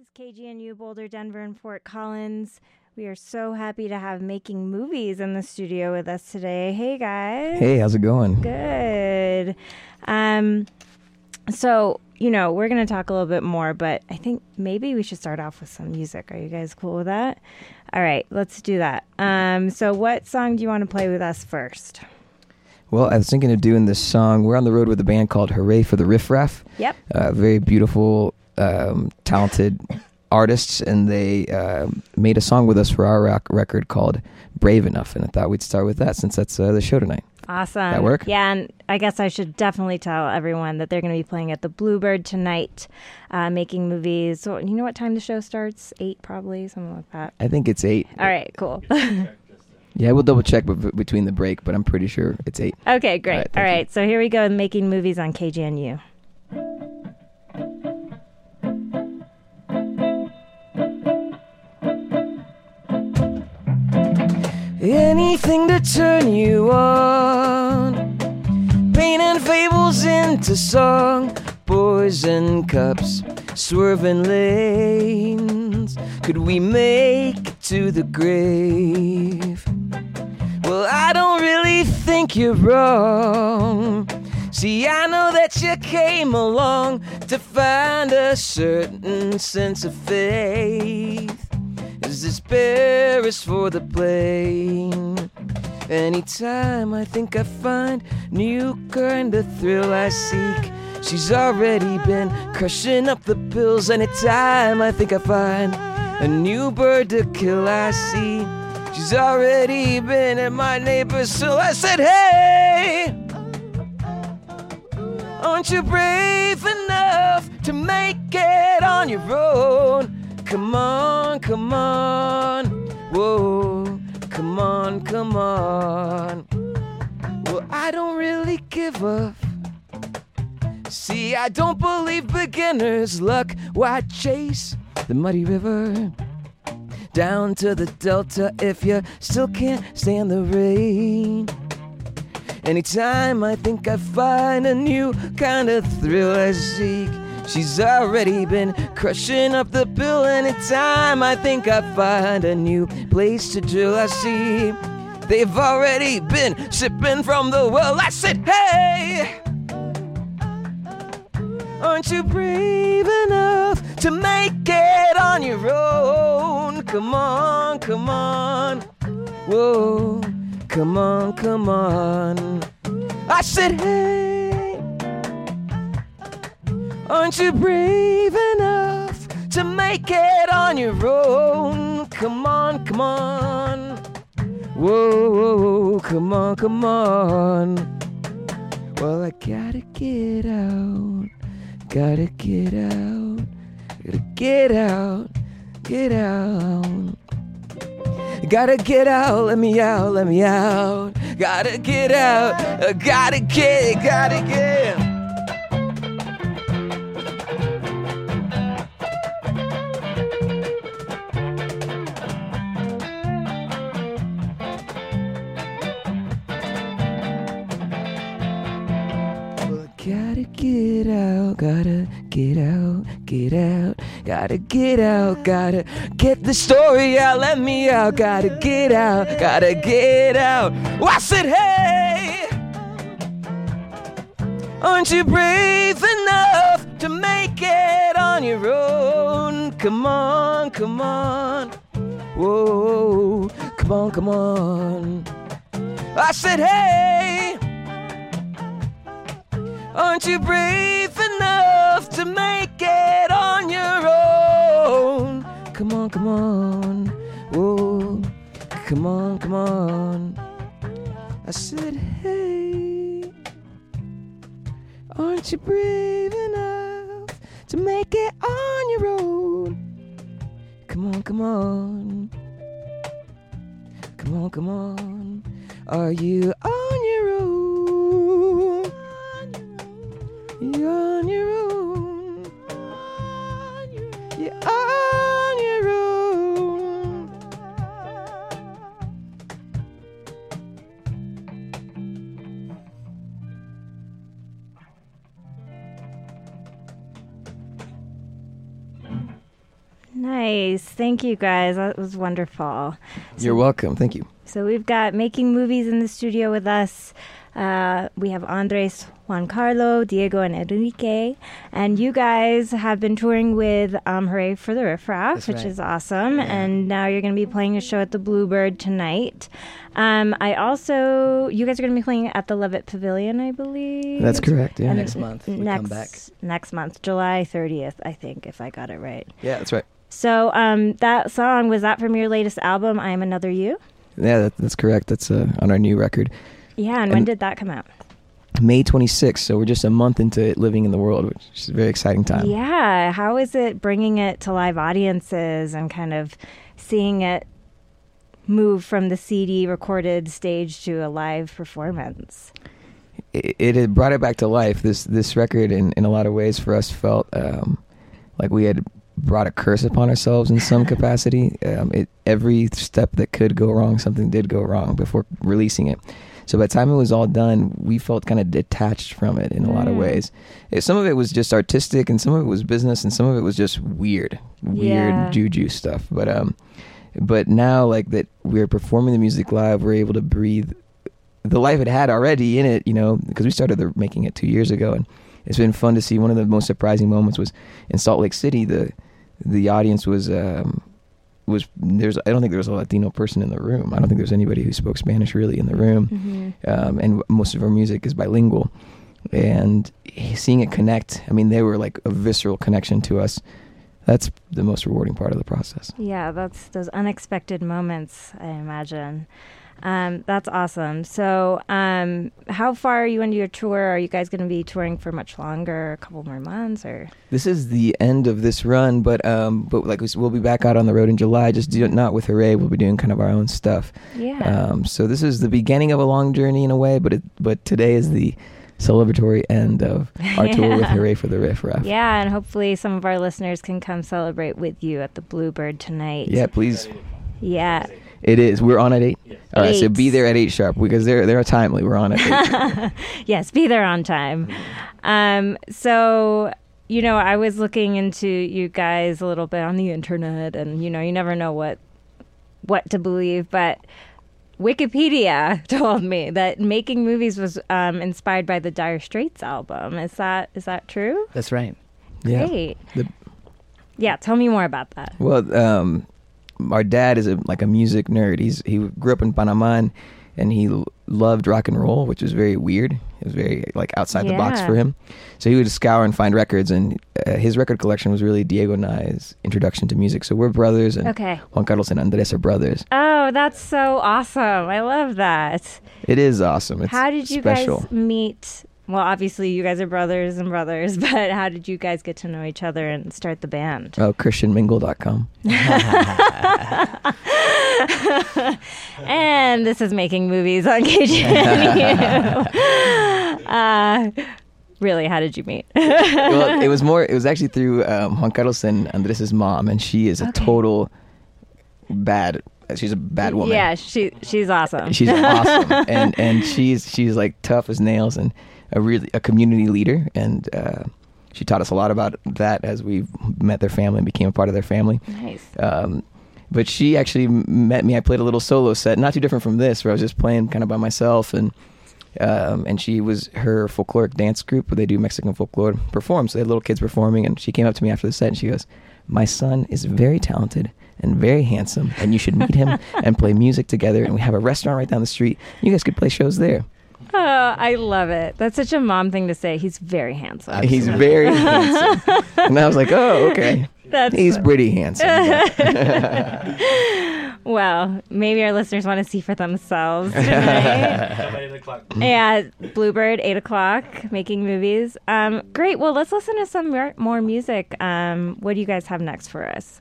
is KGNU Boulder, Denver, and Fort Collins. We are so happy to have Making Movies in the studio with us today. Hey, guys. Hey, how's it going? Good. Um, so, you know, we're going to talk a little bit more, but I think maybe we should start off with some music. Are you guys cool with that? All right, let's do that. Um, so, what song do you want to play with us first? Well, I was thinking of doing this song. We're on the road with a band called Hooray for the Riff Raff. Yep. Uh, very beautiful, um, talented artists, and they uh, made a song with us for our rock record called Brave Enough. And I thought we'd start with that since that's uh, the show tonight. Awesome. That work? Yeah, and I guess I should definitely tell everyone that they're going to be playing at the Bluebird tonight, uh, making movies. So, you know what time the show starts? Eight, probably, something like that. I think it's eight. All right, cool. Yeah, we'll double check b- between the break, but I'm pretty sure it's eight. okay, great. All All right, right, thank you. so here we go, making movies on KGNU. Anything to turn you on. Painting fables into song. boys and cups, swerving lanes. Could we make it to the grave? Well, I don't really think you're wrong. See, I know that you came along to find a certain sense of faith. Is this Paris for the plane? Anytime I think I find new kind of thrill I seek, she's already been crushing up the pills. Anytime I think I find a new bird to kill, I see she's already been at my neighbor's. So I said, Hey, aren't you brave enough to make it on your own? Come on, come on, whoa, come on, come on. Well, I don't really give up. See, I don't believe beginners' luck. Why chase the muddy river down to the delta if you still can't stand the rain? Anytime I think I find a new kind of thrill I seek, she's already been crushing up the bill. Anytime I think I find a new place to drill, I see they've already been sipping from the well. I said, hey, aren't you brave enough to make it on your own? Come on, come on, whoa. Come on, come on. I said, hey, aren't you brave enough to make it on your own? Come on, come on. Whoa, whoa, come on, come on. Well, I gotta get out, gotta get out, gotta get out, get out. Gotta get out, let me out, let me out. Gotta get out, gotta get, gotta get. Gotta get out, get out, gotta get out, gotta get the story out, let me out, gotta get out, gotta get out. I said, hey, aren't you brave enough to make it on your own? Come on, come on, whoa, come on, come on. I said, hey. Aren't you brave enough to make it on your own? Come on, come on, whoa, come on, come on. I said, hey, aren't you brave enough to make it on your own? Come on, come on, come on, come on. Are you Nice. Thank you guys. That was wonderful. You're welcome. Thank you. So we've got making movies in the studio with us. Uh, we have Andres, Juan Carlo, Diego, and Enrique. And you guys have been touring with um, Hooray for the Riff Raff, That's which right. is awesome. And now you're going to be playing a show at the Bluebird tonight. Um, I also, you guys are going to be playing at the Levitt Pavilion, I believe. That's correct. Yeah. And Next month we come next, back. Next month, July 30th, I think, if I got it right. Yeah, that's right. So um, that song, was that from your latest album, I Am Another You? Yeah, that, that's correct. That's uh, on our new record. Yeah, and when did that come out? May 26th, so we're just a month into it living in the world, which is a very exciting time. Yeah. How is it bringing it to live audiences and kind of seeing it move from the CD recorded stage to a live performance? It, it brought it back to life. This this record, in, in a lot of ways, for us felt um, like we had brought a curse upon ourselves in some capacity. Um, it, every step that could go wrong, something did go wrong before releasing it. So by the time it was all done, we felt kind of detached from it in a lot of Mm. ways. It, some of it was just artistic, and some of it was business, and some of it was just weird, weird Yeah. juju stuff. But um, but now like that we're performing the music live, we're able to breathe the life it had already in it, you know, because we started the, making it two years ago, and it's been fun to see. One of the most surprising moments was in Salt Lake City. The the audience was um, was there's I don't think there was a Latino person in the room. I don't think there's anybody who spoke Spanish really in the room, Mm-hmm. um, and most of our music is bilingual. And seeing it connect, I mean, they were like a visceral connection to us. That's the most rewarding part of the process. Yeah, that's those unexpected moments, I imagine. Um, that's awesome. So, um, how far are you into your tour? Are you guys going to be touring for much longer, a couple more months, or? This is the end of this run, but um, but like we'll be back out on the road in July. Just do, not with Hooray. We'll be doing kind of our own stuff. Yeah. Um, so this is the beginning of a long journey in a way, but it, but today is the celebratory end of our tour with Yeah. Hooray for the Riff Raff. yeah, and hopefully some of our listeners can come celebrate with you at the Bluebird tonight. Yeah, please. Yeah. It is. We're on at eight. All right, so be there at eight sharp because they're they're timely. We're on at eight. yes, be there on time. Um, so, you know, I was looking into you guys a little bit on the internet, and you know, you never know what what to believe, but Wikipedia told me that making movies was um, inspired by the Dire Straits album. Is that is that true? That's right. yeah. Great. The- yeah, tell me more about that. Well, um, our dad is a, like a music nerd. He's he grew up in Panama and, and he loved rock and roll, which was very weird. It was very like outside the box for him. So he would scour and find records, and uh, his record collection was really Diego and I's introduction to music. So we're brothers, and Okay. Juan Carlos and Andres are brothers. Oh, that's so awesome. I love that. It is awesome. It's how did you special. guys meet? Well, obviously you guys are brothers and brothers, but how did you guys get to know each other and start the band? Oh, ChristianMingle.com. and this is making movies on KGNU. uh, really, how did you meet? well, it was more. It was actually through um, Juan Carlos and Andres's mom, and she is a Okay. total bad. She's a bad woman. Yeah, she she's awesome. She's awesome, and and she's she's like tough as nails, and a really a community leader, and uh, she taught us a lot about that as we met their family and became a part of their family. nice. Um, but she actually met me. I played a little solo set, not too different from this, where I was just playing kind of by myself, and um, and she was her folkloric dance group where they do Mexican folklore perform. So they had little kids performing, and she came up to me after the set and she goes, "My son is very talented and very handsome, and you should meet him and play music together. And we have a restaurant right down the street. You guys could play shows there." Oh, I love it. That's such a mom thing to say. He's very handsome. He's very handsome, and I was like, "Oh, okay." That's He's pretty handsome. well, maybe our listeners want to see for themselves tonight. yeah, Bluebird, eight o'clock, making movies. Um, great. Well, let's listen to some more, more music. Um, what do you guys have next for us?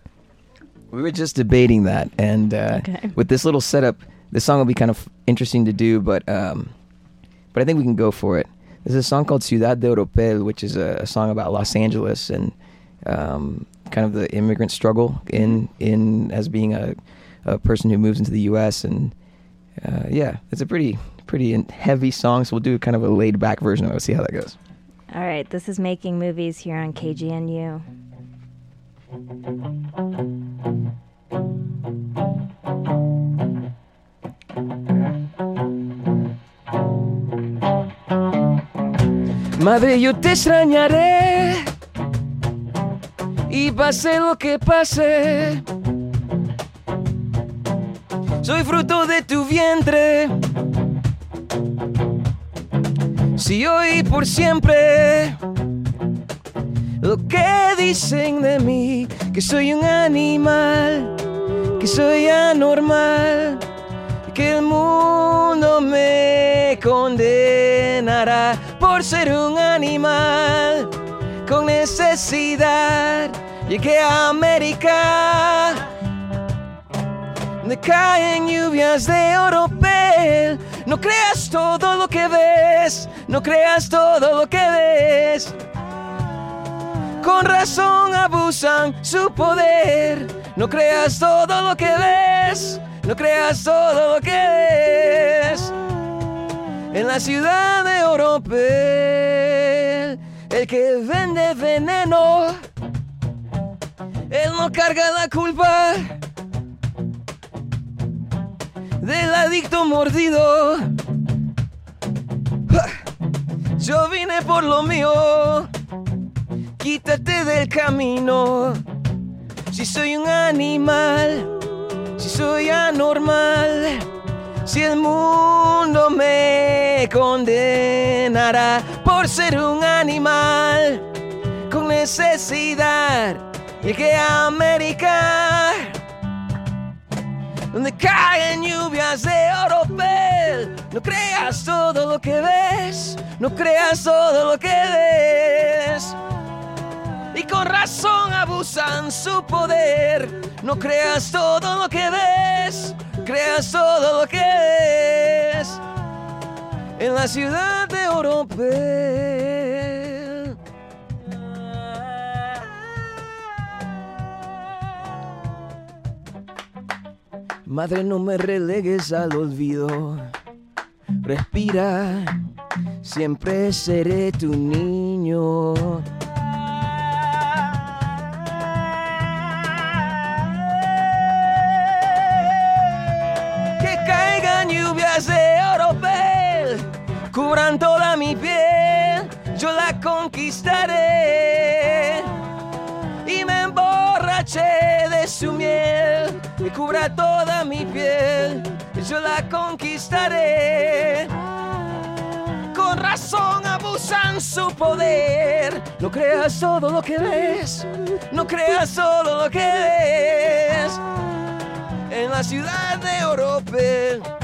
We were just debating that, and uh, Okay. with this little setup, this song will be kind of interesting to do, but um, but I think we can go for it. There's a song called Ciudad de Oropel, which is a, a song about Los Angeles and um, kind of the immigrant struggle in in as being a, a person who moves into the U.S. and uh, yeah, it's a pretty pretty heavy song. So we'll do kind of a laid back version of it. See how that goes. All right, this is making movies here on KGNU. Madre, yo te extrañaré. Y pase lo que pase. Soy fruto de tu vientre. Si hoy por siempre lo que dicen de mí, que soy un animal, que soy anormal, que el mundo me condenará por ser un animal con necesidad. Llegué a América, donde caen lluvias de oropel. No creas todo lo que ves, no creas todo lo que ves. Con razón abusan su poder. No creas todo lo que ves, no creas todo lo que ves. En la ciudad de Oropel, el que vende veneno, él no carga la culpa del adicto mordido. Yo vine por lo mío, quítate del camino. Si soy un animal, si soy anormal, si el mundo me condenará por ser un animal con necesidad, llegué a América donde caen lluvias de oropel. No creas todo lo que ves, no creas todo lo que ves. Y con razón abusan su poder. No creas todo lo que ves, creas todo lo que ves. En la ciudad de Oropel. Madre, no me relegues al olvido. Respira, siempre seré tu niño. Conquistaré y me emborraché de su miel que cubra toda mi piel, yo la conquistaré. Con razón abusan su poder. No creas todo lo que ves, no creas todo lo que ves. En la ciudad de Oropel.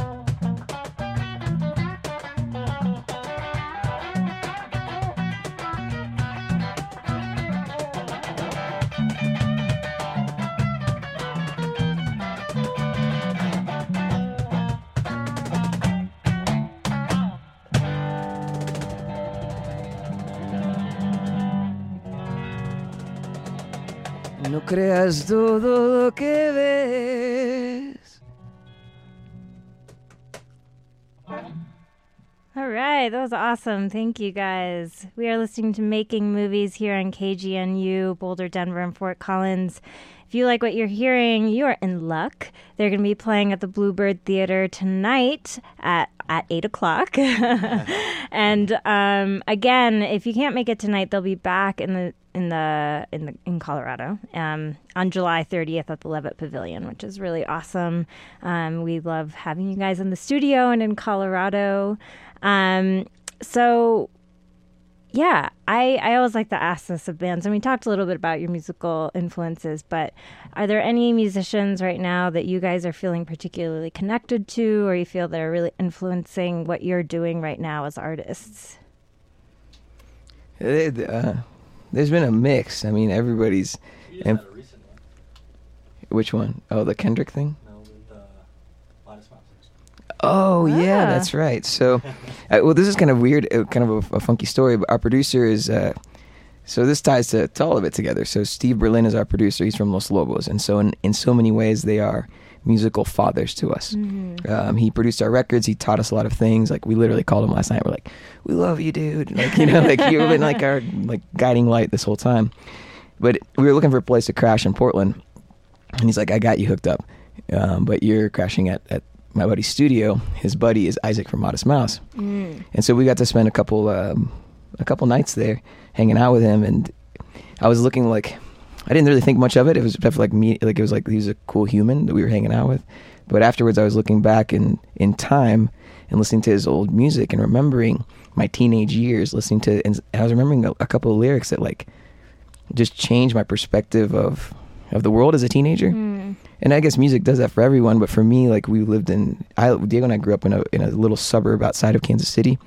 No creas todo lo que ves. All right, that was awesome. Thank you guys. We are listening to Making Movies here on KGNU, Boulder, Denver, and Fort Collins. If you like what you're hearing, you are in luck. They're going to be playing at the Bluebird Theater tonight at at eight o'clock. and um, again, if you can't make it tonight, they'll be back in the in the in the in Colorado um, on July 30th at the Levitt Pavilion, which is really awesome. Um, we love having you guys in the studio and in Colorado. Um, so yeah, I, I always like to ask this of bands, and we talked a little bit about your musical influences, but are there any musicians right now that you guys are feeling particularly connected to, or you feel that are really influencing what you're doing right now as artists? It, uh, there's been a mix. I mean, everybody's. You And- had a recent one. Which one? Oh, the Kendrick thing? No, with uh, Modest Mouse. Oh yeah, Ah. that's right. So, uh, well, this is kind of weird, uh, kind of a, a funky story. But our producer is, uh, so this ties to, to all of it together. So Steve Berlin is our producer. He's from Los Lobos, and so in in so many ways they are musical fathers to us. Um, he produced our records. He taught us a lot of things. Like we literally called him last night. We're like, "We love you, dude." Like you know, like you've been like our like guiding light this whole time. But we were looking for a place to crash in Portland, and he's like, "I got you hooked up, um, but you're crashing at at my buddy's studio. His buddy is Isaac from Modest Mouse, Mm. and so we got to spend a couple um, a couple nights there, hanging out with him, and I was looking like I didn't really think much of it. It was definitely like me, like it was like he was a cool human that we were hanging out with. But afterwards, I was looking back in in time and listening to his old music and remembering my teenage years, listening to, and I was remembering a, a couple of lyrics that like just changed my perspective of of the world as a teenager. Mm. And I guess music does that for everyone, but for me, like we lived in, I, Diego and I grew up in a in a little suburb outside of Kansas City.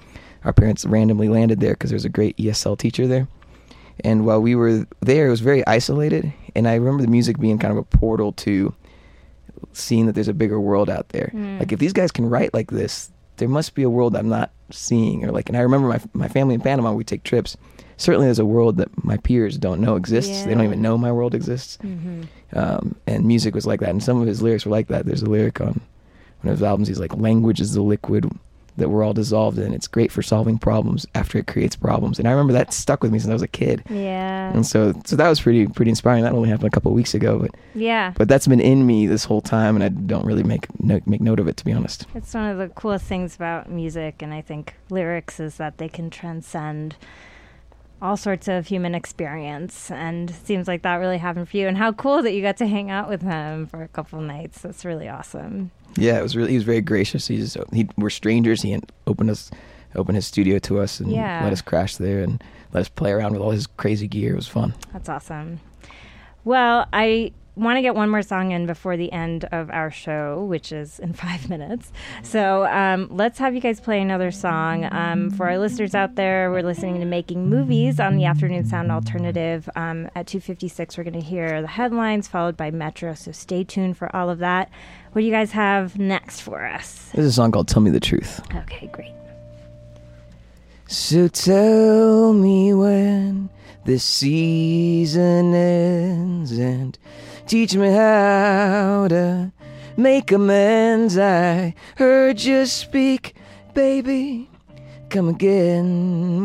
Our parents randomly landed there because there was a great ESL teacher there. And while we were there, it was very isolated. And I remember the music being kind of a portal to seeing that there's a bigger world out there. Mm. Like if these guys can write like this, there must be a world I'm not seeing. Or like, and I remember my my family in Panama, we take trips. Certainly, there's a world that my peers don't know exists. They don't even know my world exists hmm um, and music was like that. And some of his lyrics were like that. There's a lyric on one of his albums. He's like, "Language is the liquid that we're all dissolved in. It's great for solving problems after it creates problems." And I remember that stuck with me since I was a kid. Yeah. And so, so that was pretty pretty inspiring. That only happened a couple of weeks ago, but Yeah. but that's been in me this whole time, and I don't really make no, make note of it to be honest. It's one of the coolest things about music, and I think lyrics is that they can transcend all sorts of human experience. And seems like that really happened for you. And how cool that you got to hang out with him for a couple nights. That's really awesome. Yeah, it was really he was very gracious. He's he we're strangers. He opened us opened his studio to us and Yeah. let us crash there and let us play around with all his crazy gear. It was fun. That's awesome. Well, I want to get one more song in before the end of our show, which is in five minutes. So um, let's have you guys play another song. Um, for our listeners out there, we're listening to Making Movies on the Afternoon Sound Alternative. Um, at 2.56, we're going to hear the headlines, followed by Metro, so stay tuned for all of that. What do you guys have next for us? There's a song called "Tell Me the Truth." Okay, great. So tell me when this season ends and teach me how to make amends. I heard you speak, baby. Come again.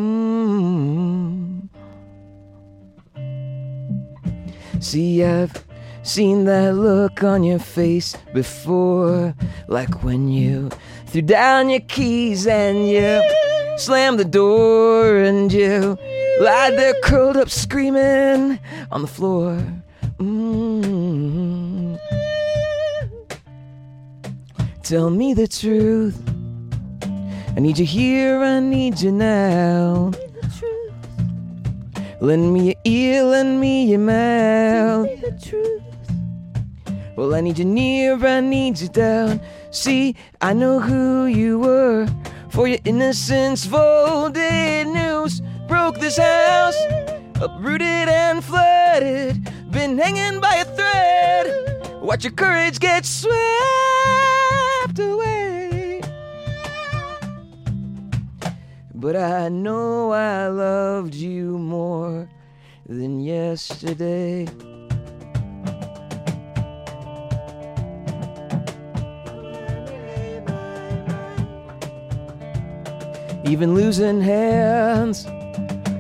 See, I've seen that look on your face before, like when you threw down your keys and you slammed the door and you lied there curled up screaming on the floor. Mm. Tell me the truth. I need you here, I need you now. Lend me your ear, lend me your mouth. Tell me the truth. Well, I need you near, I need you down. See, I know who you were. For your innocence, folded news broke this house, uprooted and flooded. Been hanging by a thread. Watch your courage get swept away. But I know I loved you more than yesterday. Even losing hands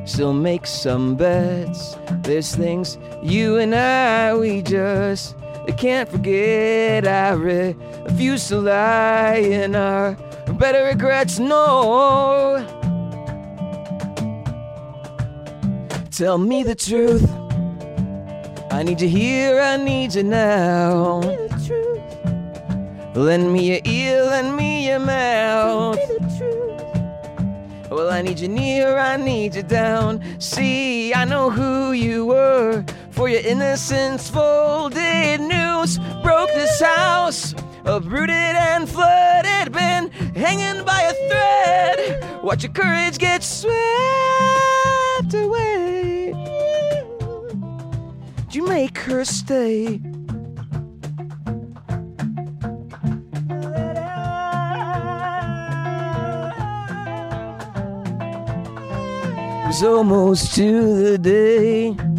still make some bets. There's things you and I we just can't forget. I refuse to lie in our better regrets. No. Tell me the truth. I need you here, I need you now. Tell me the truth. Lend me your ear, lend me your mouth. Tell me the truth. Well, I need you near, I need you down. See, I know who you were. For your innocence, folded news broke this house. Uprooted and flooded, been hanging by a thread. Watch your courage get swept away. Did you make her stay? It was almost to the day.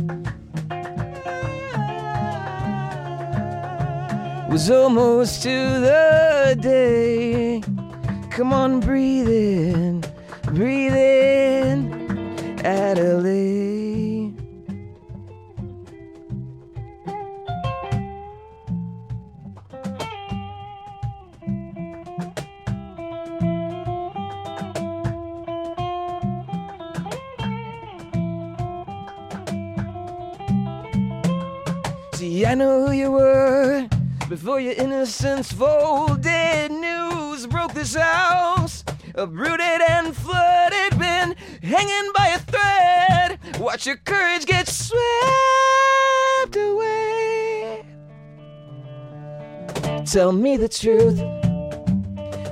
was almost to the day. Come on, breathe in, breathe in, Adelaide. See, I know who you were before your innocence folded. News broke this house, uprooted and flooded. Been hanging by a thread. Watch your courage get swept away. Tell me the truth.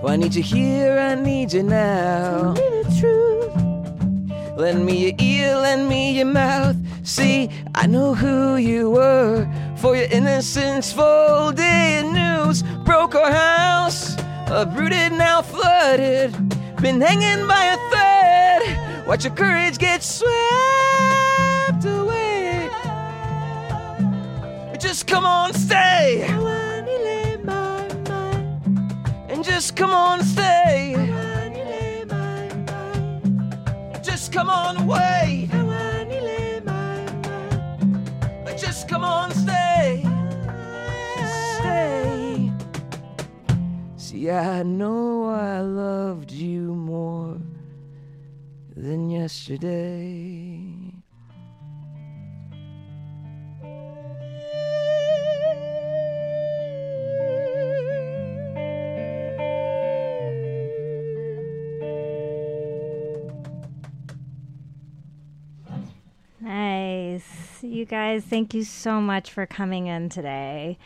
Oh, I need you here, I need you now. Tell me the truth. Lend me your ear, lend me your mouth. See, I know who you were. For your innocence folded news broke our house. Uprooted, now flooded. Been hanging by a thread. Watch your courage get swept away. Just come on, stay. And just come on, stay. Just come on away. See, I know I loved you more than yesterday. Nice. You guys, thank you so much for coming in today.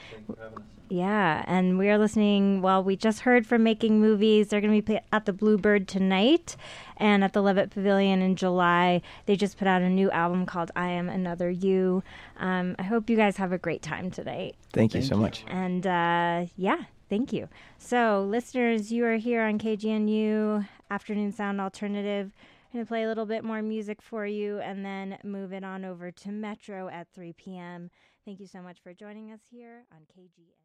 Thank you for having us. Yeah, and we are listening. Well, we just heard from Making Movies. They're going to be at the Bluebird tonight and at the Levitt Pavilion in July. They just put out a new album called I Am Another You. Um, I hope you guys have a great time tonight. Thank you Thank so you. much. And uh, yeah, thank you. So, listeners, you are here on KGNU Afternoon Sound Alternative. I'm going to play a little bit more music for you and then move it on over to Metro at 3 p.m. Thank you so much for joining us here on KGN.